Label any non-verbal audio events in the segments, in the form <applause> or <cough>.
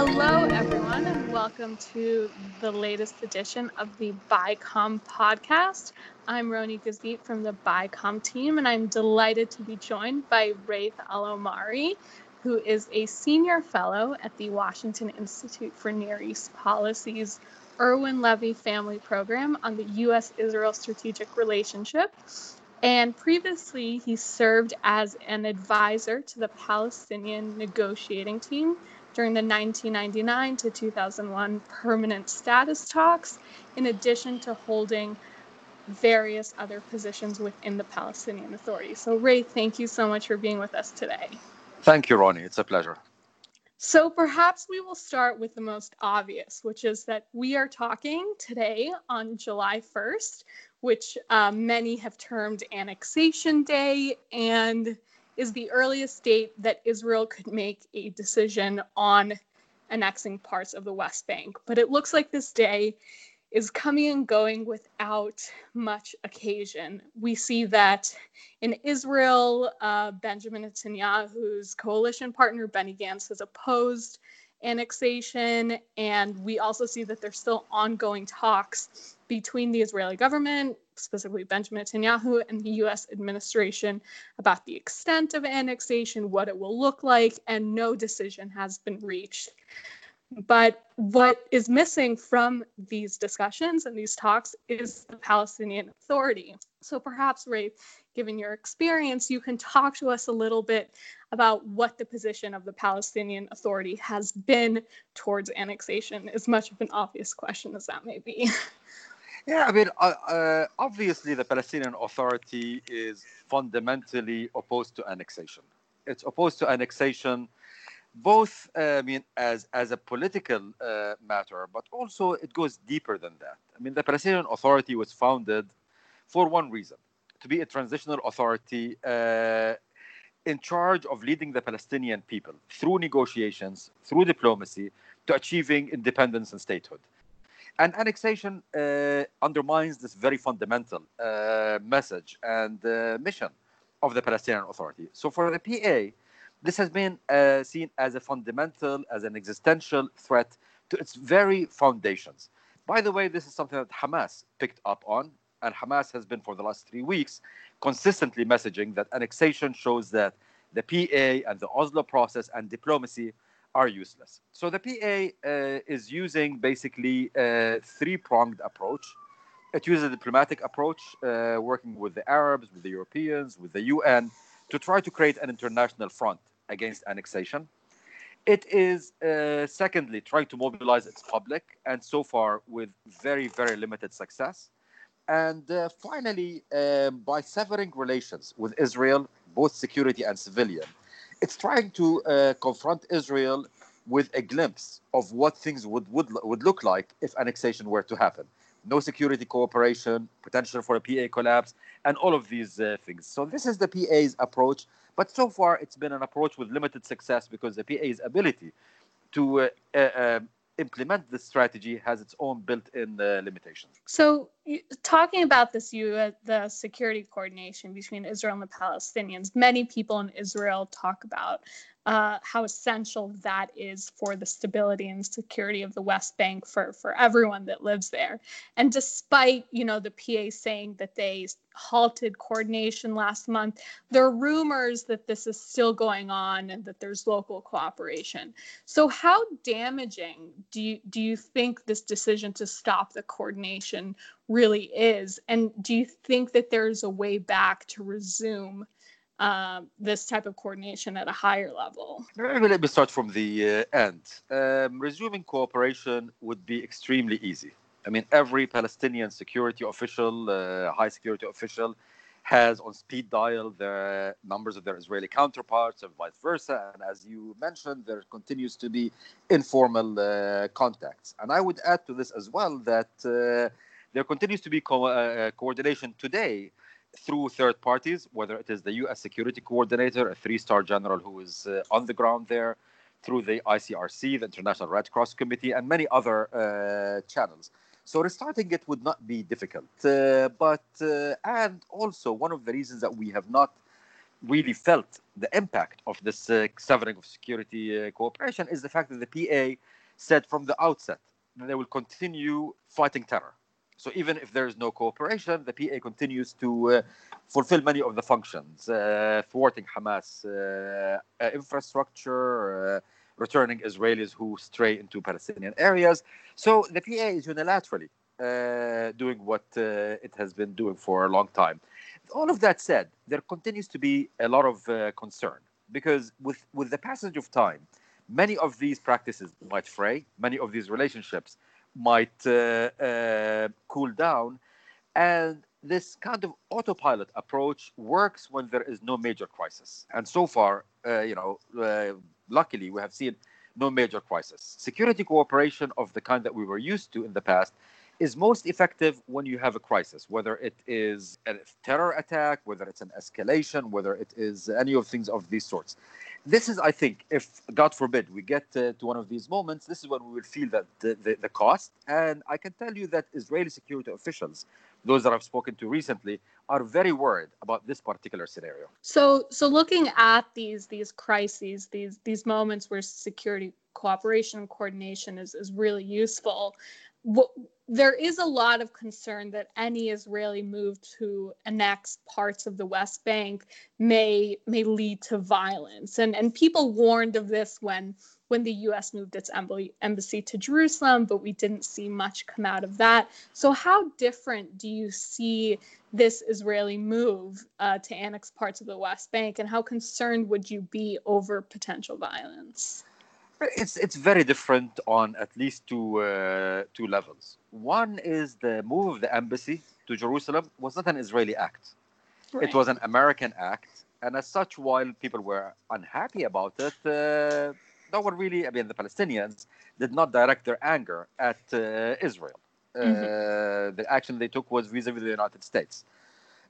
Hello, everyone, and welcome to the latest edition of the BICOM podcast. I'm Roni Gazit from the BICOM team, and I'm delighted to be joined by Ghaith al-Omari, who is a senior fellow at the Washington Institute for Near East Policy's Irwin Levy Family Program on the U.S. Israel Strategic Relationship. And previously, he served as an advisor to the Palestinian negotiating team during the 1999 to 2001 permanent status talks, in addition to holding various other positions within the Palestinian Authority. So, Ray, thank you so much for being with us today. Thank you, Roni. It's a pleasure. So perhaps we will start with the most obvious, which is that we are talking today on July 1st, which uh, many have termed Annexation Day and is the earliest date that Israel could make a decision on annexing parts of the West Bank. But it looks like this day is coming and going without much occasion. We see that in Israel, uh, Benjamin Netanyahu's coalition partner, Benny Gantz, has opposed annexation. And we also see that there's still ongoing talks between the Israeli government, specifically Benjamin Netanyahu, and the US administration about the extent of annexation, what it will look like, and no decision has been reached. But what is missing from these discussions and these talks is the Palestinian Authority. So perhaps, Ray, given your experience, you can talk to us a little bit about what the position of the Palestinian Authority has been towards annexation, as much of an obvious question as that may be. <laughs> Yeah, I mean, uh, uh, obviously, the Palestinian Authority is fundamentally opposed to annexation. It's opposed to annexation both uh, I mean as as a political uh, matter, but also it goes deeper than that. I mean, the Palestinian Authority was founded for one reason: to be a transitional authority uh, in charge of leading the Palestinian people through negotiations, through diplomacy, to achieving independence and statehood. And annexation uh, undermines this very fundamental uh, message and uh, mission of the Palestinian Authority. So for the PA this has been uh, seen as a fundamental, as an existential threat to its very foundations. By the way, this is something that Hamas picked up on, and Hamas has been for the last three weeks consistently messaging that annexation shows that the PA and the Oslo process and diplomacy are useless. So the PA uh, is using basically a three-pronged approach. It uses a diplomatic approach, uh, working with the Arabs, with the Europeans, with the UN, to try to create an international front against annexation. It is, uh, secondly, trying to mobilize its public, and so far with very, very limited success. And uh, finally, um, by severing relations with Israel, both security and civilian, it's trying to uh, confront Israel with a glimpse of what things would, would, would look like if annexation were to happen. No security cooperation, potential for a PA collapse, and all of these uh, things. So, this is the PA's approach but so far, it's been an approach with limited success because the PA's ability to uh, uh, um, implement this strategy has its own built-in uh, limitations. So, talking about this, you uh, the security coordination between Israel and the Palestinians. Many people in Israel talk about uh, how essential that is for the stability and security of the West Bank for for everyone that lives there. And despite you know the PA saying that they halted coordination last month, there are rumors that this is still going on and that there's local cooperation. So how damaging do you do you think this decision to stop the coordination really is? And do you think that there's a way back to resume? uh, this type of coordination at a higher level? Let me start from the uh, end. Um, resuming cooperation would be extremely easy. I mean, every Palestinian security official, uh, high security official, has on speed dial the numbers of their Israeli counterparts and vice versa. And as you mentioned, there continues to be informal uh, contacts. And I would add to this as well that uh, there continues to be co- uh, coordination today through third parties, whether it is the U.S. security coordinator, a three-star general who is uh, on the ground there, through the ICRC, the International Red Cross Committee, and many other uh, channels. So restarting it would not be difficult. Uh, but uh, and also one of the reasons that we have not really felt the impact of this uh, severing of security uh, cooperation is the fact that the PA said from the outset that they will continue fighting terror. So even if there is no cooperation, the PA continues to uh, fulfill many of the functions, uh, thwarting Hamas uh, uh, infrastructure, returning Israelis who stray into Palestinian areas. So the PA is unilaterally doing what it has been doing for a long time all of that said, there continues to be a lot of uh, concern because with, with the passage of time, many of these practices might fray, many of these relationships might uh, uh, cool down, and this kind of autopilot approach works when there is no major crisis. And so far, uh, you know, luckily, we have seen no major crisis. Security cooperation of the kind that we were used to in the past is most effective when you have a crisis, whether it is a terror attack, whether it's an escalation, whether it is any of things of these sorts. This is, I think, if God forbid we get to, to one of these moments, this is when we will feel that the, the, the cost. And I can tell you that Israeli security officials, those that I've spoken to recently, are very worried about this particular scenario. So, so looking at these these crises, these these moments where security cooperation and coordination is, is really useful what, there is a lot of concern that any Israeli move to annex parts of the West Bank may may lead to violence, and and people warned of this when when the U.S. moved its embassy to Jerusalem, but we didn't see much come out of that. So, how different do you see this Israeli move uh, to annex parts of the West Bank, and how concerned would you be over potential violence? It's it's very different on at least two uh, two levels. One is the move of the embassy to Jerusalem was not an Israeli act; right. it was an American act, and as such, while people were unhappy about it, uh, no one really. I mean, the Palestinians did not direct their anger at uh, Israel. Uh, mm-hmm. The action they took was vis-a-vis the United States.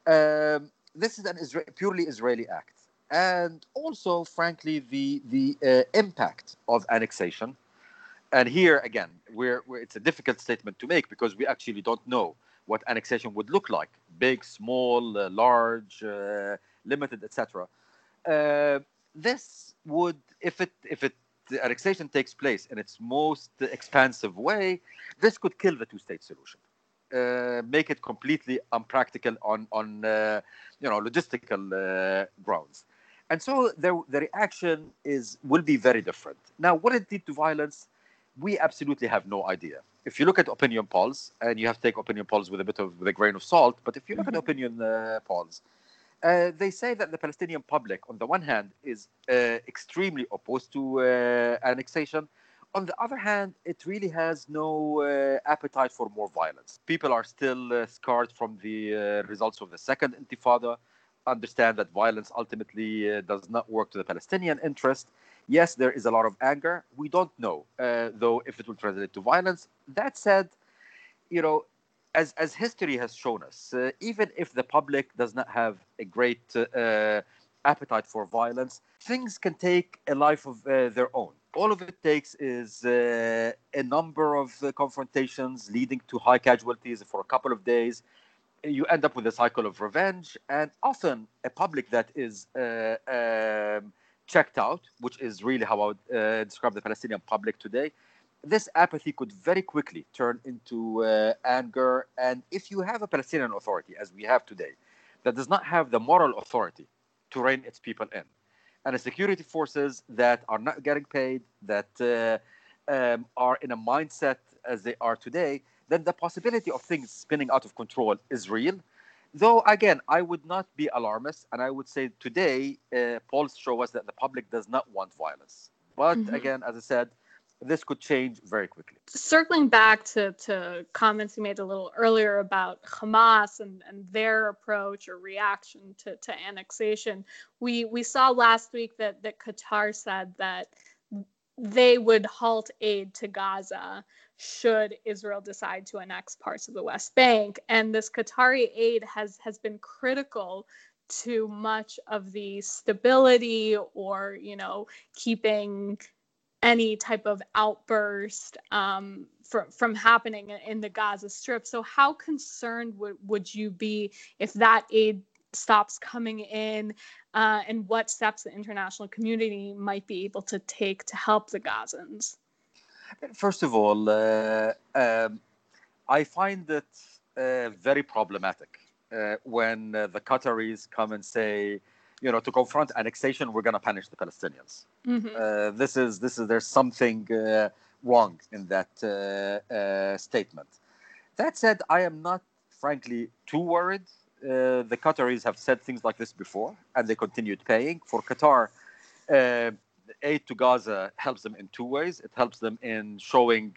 Um, this is an Isra- purely Israeli act and also, frankly, the the uh, impact of annexation. And here again, we're, we're, it's a difficult statement to make because we actually don't know what annexation would look like: big, small, uh, large, uh, limited, etc. Uh, this would, if it if it the annexation takes place in its most expansive way, this could kill the two-state solution. Uh, make it completely unpractical on on uh, you know logistical uh, grounds and so the, the reaction is will be very different. Now, what it did to violence? We absolutely have no idea. If you look at opinion polls, and you have to take opinion polls with a bit of with a grain of salt, but if you look mm-hmm. at opinion uh, polls, uh, they say that the Palestinian public, on the one hand, is uh, extremely opposed to uh, annexation. On the other hand, it really has no uh, appetite for more violence. People are still uh, scarred from the results of the second Intifada understand that violence ultimately uh, does not work to the Palestinian interest. Yes, there is a lot of anger. We don't know, uh, though, if it will translate to violence. That said, you know, as, as history has shown us, uh, even if the public does not have a great uh, uh, appetite for violence, things can take a life of uh, their own. All of it takes is a number of confrontations leading to high casualties for a couple of days you end up with a cycle of revenge and often a public that is uh, um, checked out, which is really how I would uh, describe the Palestinian public today. This apathy could very quickly turn into uh, anger. And if you have a Palestinian authority, as we have today, that does not have the moral authority to rein its people in, and the security forces that are not getting paid, that uh, um, are in a mindset as they are today, then the possibility of things spinning out of control is real. Though, again, I would not be alarmist, and I would say today uh, polls show us that the public does not want violence. But mm-hmm. again, as I said, this could change very quickly. Circling back to, to comments you made a little earlier about Hamas and, and their approach or reaction to, to annexation, we, we saw last week that, that Qatar said that they would halt aid to Gaza should Israel decide to annex parts of the West Bank. And this Qatari aid has has been critical to much of the stability or you know keeping any type of outburst um, from from happening in the Gaza Strip. So how concerned would would you be if that aid stops coming in, uh, and what steps the international community might be able to take to help the Gazans? First of all, uh, um, I find it uh, very problematic uh, when uh, the Qataris come and say, you know, to confront annexation, we're going to punish the Palestinians. Mm-hmm. Uh, this is this is there's something uh, wrong in that statement. That said, I am not, frankly, too worried. The Qataris have said things like this before, and they continued paying. For Qatar, aid to Gaza helps them in two ways. It helps them in showing,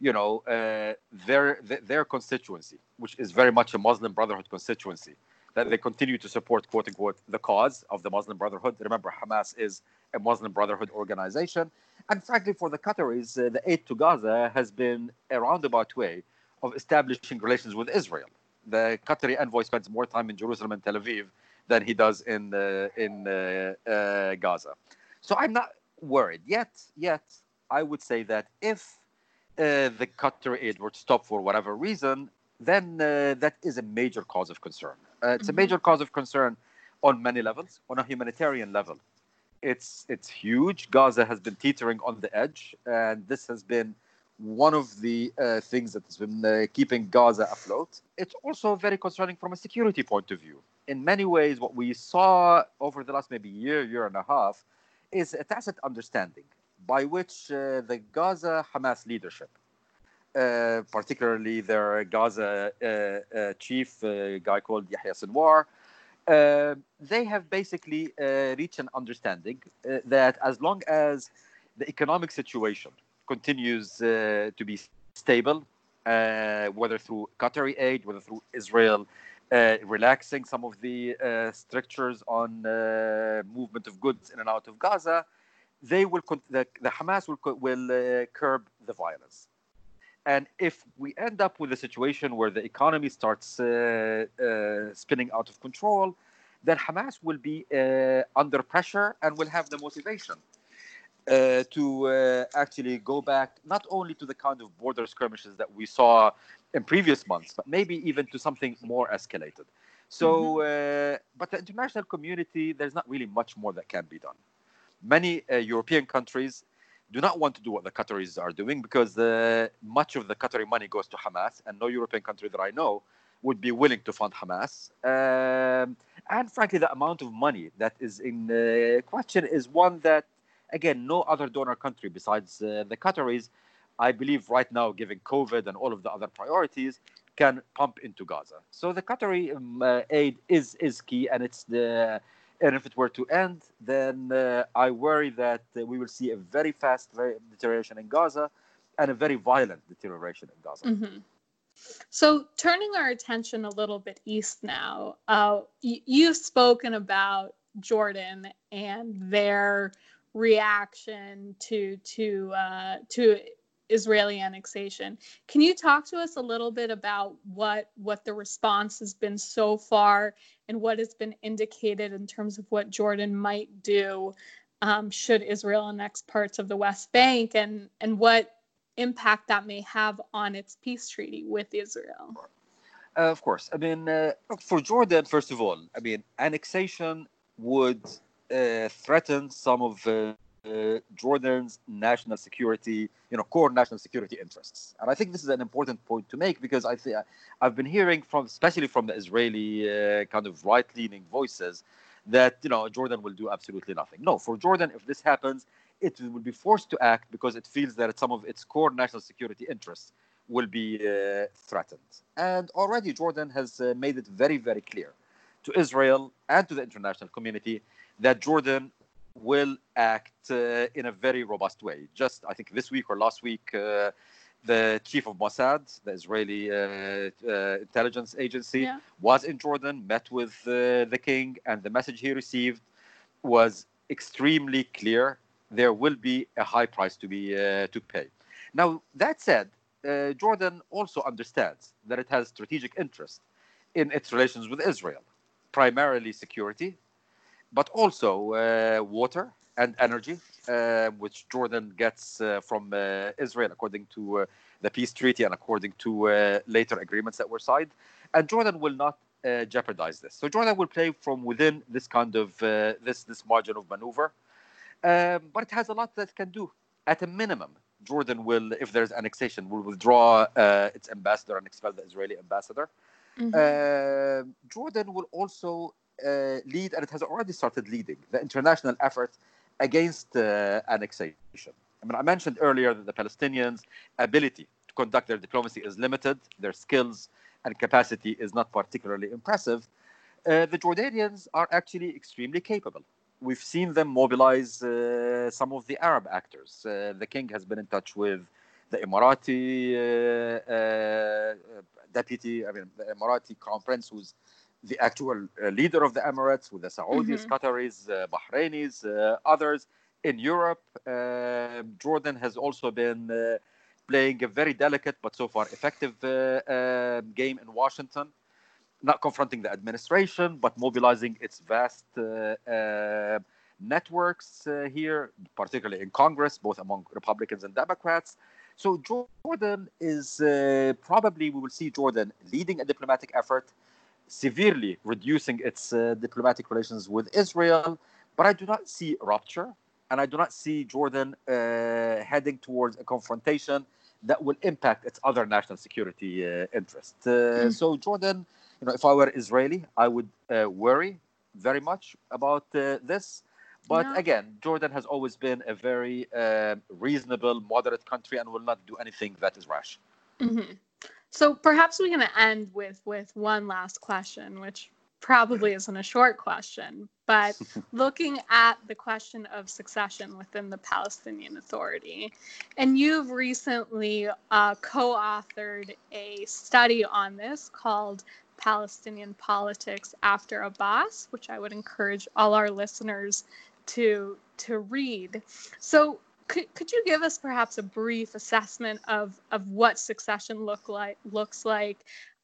you know, uh, their their constituency, which is very much a Muslim Brotherhood constituency, that they continue to support, quote unquote, the cause of the Muslim Brotherhood. Remember, Hamas is a Muslim Brotherhood organization, and frankly, for the Qataris, uh, the aid to Gaza has been a roundabout way of establishing relations with Israel. The Qatari envoy spends more time in Jerusalem and Tel Aviv than he does in uh, in uh, uh, Gaza. So I'm not worried yet. Yet I would say that if uh, the Qatar aid were to stop for whatever reason, then uh, that is a major cause of concern. Uh, it's mm-hmm. a major cause of concern on many levels. On a humanitarian level, it's it's huge. Gaza has been teetering on the edge, and this has been one of the uh, things that has been uh, keeping Gaza afloat. It's also very concerning from a security point of view. In many ways, what we saw over the last maybe year, year and a half, is a tacit understanding by which uh, the Gaza Hamas leadership, uh, particularly their Gaza uh, uh chief, a guy called Yahya Sinwar, they have basically reached an understanding that as long as the economic situation continues to be stable, whether through Qatari aid, whether through Israel uh, relaxing some of the uh, strictures on uh, movement of goods in and out of Gaza, they will the, the Hamas will will uh, curb the violence. And if we end up with a situation where the economy starts uh, uh, spinning out of control, then Hamas will be under pressure and will have the motivation uh, to uh, actually go back not only to the kind of border skirmishes that we saw in previous months, but maybe even to something more escalated. So, mm-hmm. uh, but the international community, there's not really much more that can be done. Many uh, European countries do not want to do what the Qataris are doing because uh, much of the Qatari money goes to Hamas, and no European country that I know would be willing to fund Hamas. Um, and frankly, the amount of money that is in uh, question is one that, again, no other donor country besides uh, the Qataris I believe right now, given COVID and all of the other priorities, can pump into Gaza. So the Qatari um, uh, aid is is key, and it's the and if it were to end, then uh, I worry that uh, we will see a very fast deterioration in Gaza and a very violent deterioration in Gaza. Mm-hmm. So, turning our attention a little bit east now, uh, y- you've spoken about Jordan and their reaction to to uh, to Israeli annexation. Can you talk to us a little bit about what what the response has been so far and what has been indicated in terms of what Jordan might do um, should Israel annex parts of the West Bank and and what impact that may have on its peace treaty with Israel? Uh, of course. I mean, uh, for Jordan, first of all, I mean, annexation would uh, threaten some of the uh, Jordan's national security, you know, core national security interests. And I think this is an important point to make because I think I've been hearing from, especially from the Israeli uh, kind of right-leaning voices, that you know Jordan will do absolutely nothing. No, for Jordan, if this happens, it will be forced to act because it feels that some of its core national security interests will be uh, threatened. And already Jordan has uh, made it very, very clear to Israel and to the international community that Jordan will act uh, in a very robust way. Just, I think, this week or last week, uh, the chief of Mossad, the Israeli uh, uh intelligence agency, yeah. was in Jordan, met with uh, the king, and the message he received was extremely clear. There will be a high price to be uh, to pay. Now that said, Jordan also understands that it has strategic interest in its relations with Israel, primarily security, but also uh, water and energy, uh, which Jordan gets uh, from Israel according to the peace treaty and according to later agreements that were signed. And Jordan will not uh, jeopardize this. So Jordan will play from within this kind of uh, this this margin of maneuver, um, but it has a lot that it can do. At a minimum, Jordan will, if there's annexation, will withdraw uh, its ambassador and expel the Israeli ambassador. Mm-hmm. Jordan will also uh, lead, and it has already started leading, the international effort against uh, annexation. I mean, I mentioned earlier that the Palestinians' ability to conduct their diplomacy is limited, their skills and capacity is not particularly impressive. Uh, the Jordanians are actually extremely capable. We've seen them mobilize uh, some of the Arab actors. Uh, the king has been in touch with the Emirati uh, deputy, I mean, the Emirati crown prince, who's the actual uh, leader of the Emirates, with the Saudis, mm-hmm. Qataris, uh, Bahrainis, uh, others in Europe. Uh, Jordan has also been uh, playing a very delicate but so far effective uh, game in Washington, not confronting the administration but mobilizing its vast networks here, particularly in Congress, both among Republicans and Democrats. So Jordan is probably we will see Jordan leading a diplomatic effort severely reducing its uh, diplomatic relations with Israel. But I do not see rupture, and I do not see Jordan uh, heading towards a confrontation that will impact its other national security uh, interests. Mm. So Jordan, you know, if I were Israeli, I would uh, worry very much about uh, this. But no. again, Jordan has always been a very reasonable, moderate country and will not do anything that is rash. Mm-hmm. So perhaps we can end with with one last question, which probably isn't a short question, but <laughs> looking at the question of succession within the Palestinian Authority, and you've recently uh, co-authored a study on this called Palestinian Politics After Abbas, which I would encourage all our listeners to to read. So could, could you give us perhaps a brief assessment of, of what succession look like looks like,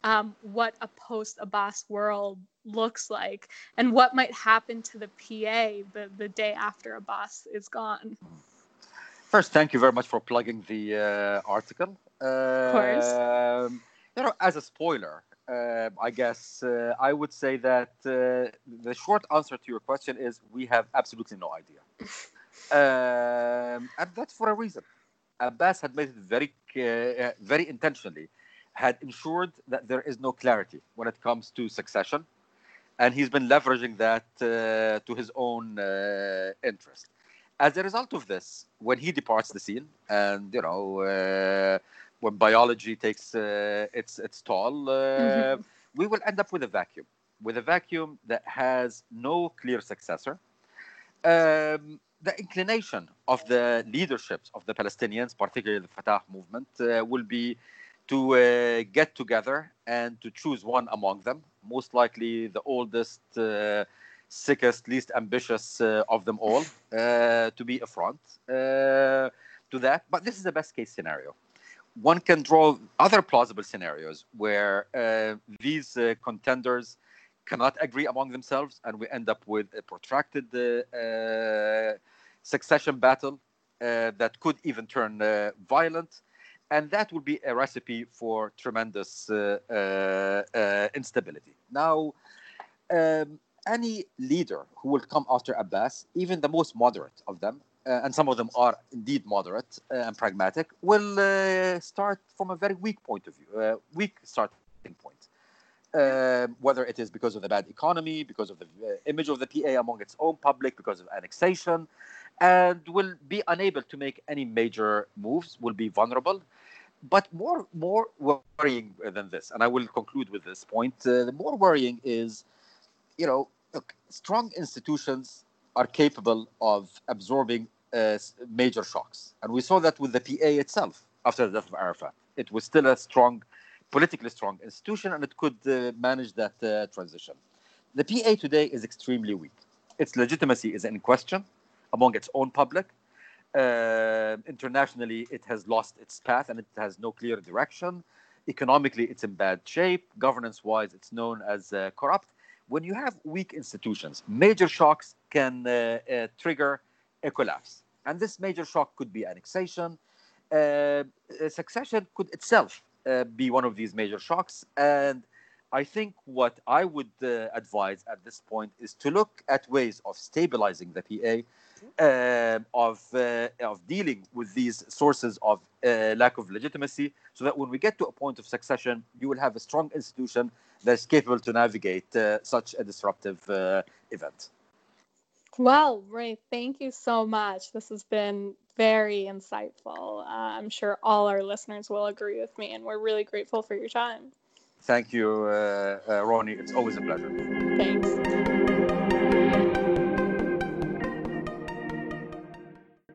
um, what a post Abbas world looks like, and what might happen to the PA the, the day after Abbas is gone? First, thank you very much for plugging the uh, article. Uh, of course. Um, you know, as a spoiler, uh, I guess uh, I would say that uh, the short answer to your question is we have absolutely no idea. <laughs> Um, and that's for a reason. Abbas had made it very, uh, very intentionally, had ensured that there is no clarity when it comes to succession, and he's been leveraging that uh, to his own uh, interest. As a result of this, when he departs the scene, and you know, uh, when biology takes uh, its its toll, uh, mm-hmm. we will end up with a vacuum, with a vacuum that has no clear successor. Um, the inclination of the leaderships of the Palestinians, particularly the Fatah movement, uh, will be to uh, get together and to choose one among them, most likely the oldest, uh, sickest, least ambitious uh, of them all, uh, to be a front uh, to that. But this is the best case scenario. One can draw other plausible scenarios where these contenders cannot agree among themselves, and we end up with a protracted succession battle uh, that could even turn uh, violent. And that would be a recipe for tremendous uh, instability. Now, um, any leader who will come after Abbas, even the most moderate of them, uh, and some of them are indeed moderate uh, and pragmatic, will uh, start from a very weak point of view, a weak starting point. whether it is because of the bad economy, because of the image of the PA among its own public, because of annexation, and will be unable to make any major moves, will be vulnerable. But more, more worrying than this, and I will conclude with this point. Uh, the more worrying is, you know, look, strong institutions are capable of absorbing uh, major shocks, and we saw that with the PA itself after the death of Arafat. It was still a strong, politically strong institution, and it could uh, manage that uh, transition. The PA today is extremely weak. Its legitimacy is in question among its own public. Uh, internationally, it has lost its path and it has no clear direction. Economically, it's in bad shape. Governance wise, it's known as uh, corrupt. When you have weak institutions, major shocks can uh, uh trigger a collapse. And this major shock could be annexation. Uh, succession could itself uh, be one of these major shocks. And I think what I would uh, advise at this point is to look at ways of stabilizing the PA, uh, of uh, of dealing with these sources of uh, lack of legitimacy, so that when we get to a point of succession, you will have a strong institution that's capable to navigate uh, such a disruptive uh, event. Well, Ray, thank you so much. This has been very insightful. Uh, I'm sure all our listeners will agree with me, and we're really grateful for your time. Thank you, uh, uh, Roni. It's always a pleasure. Thanks.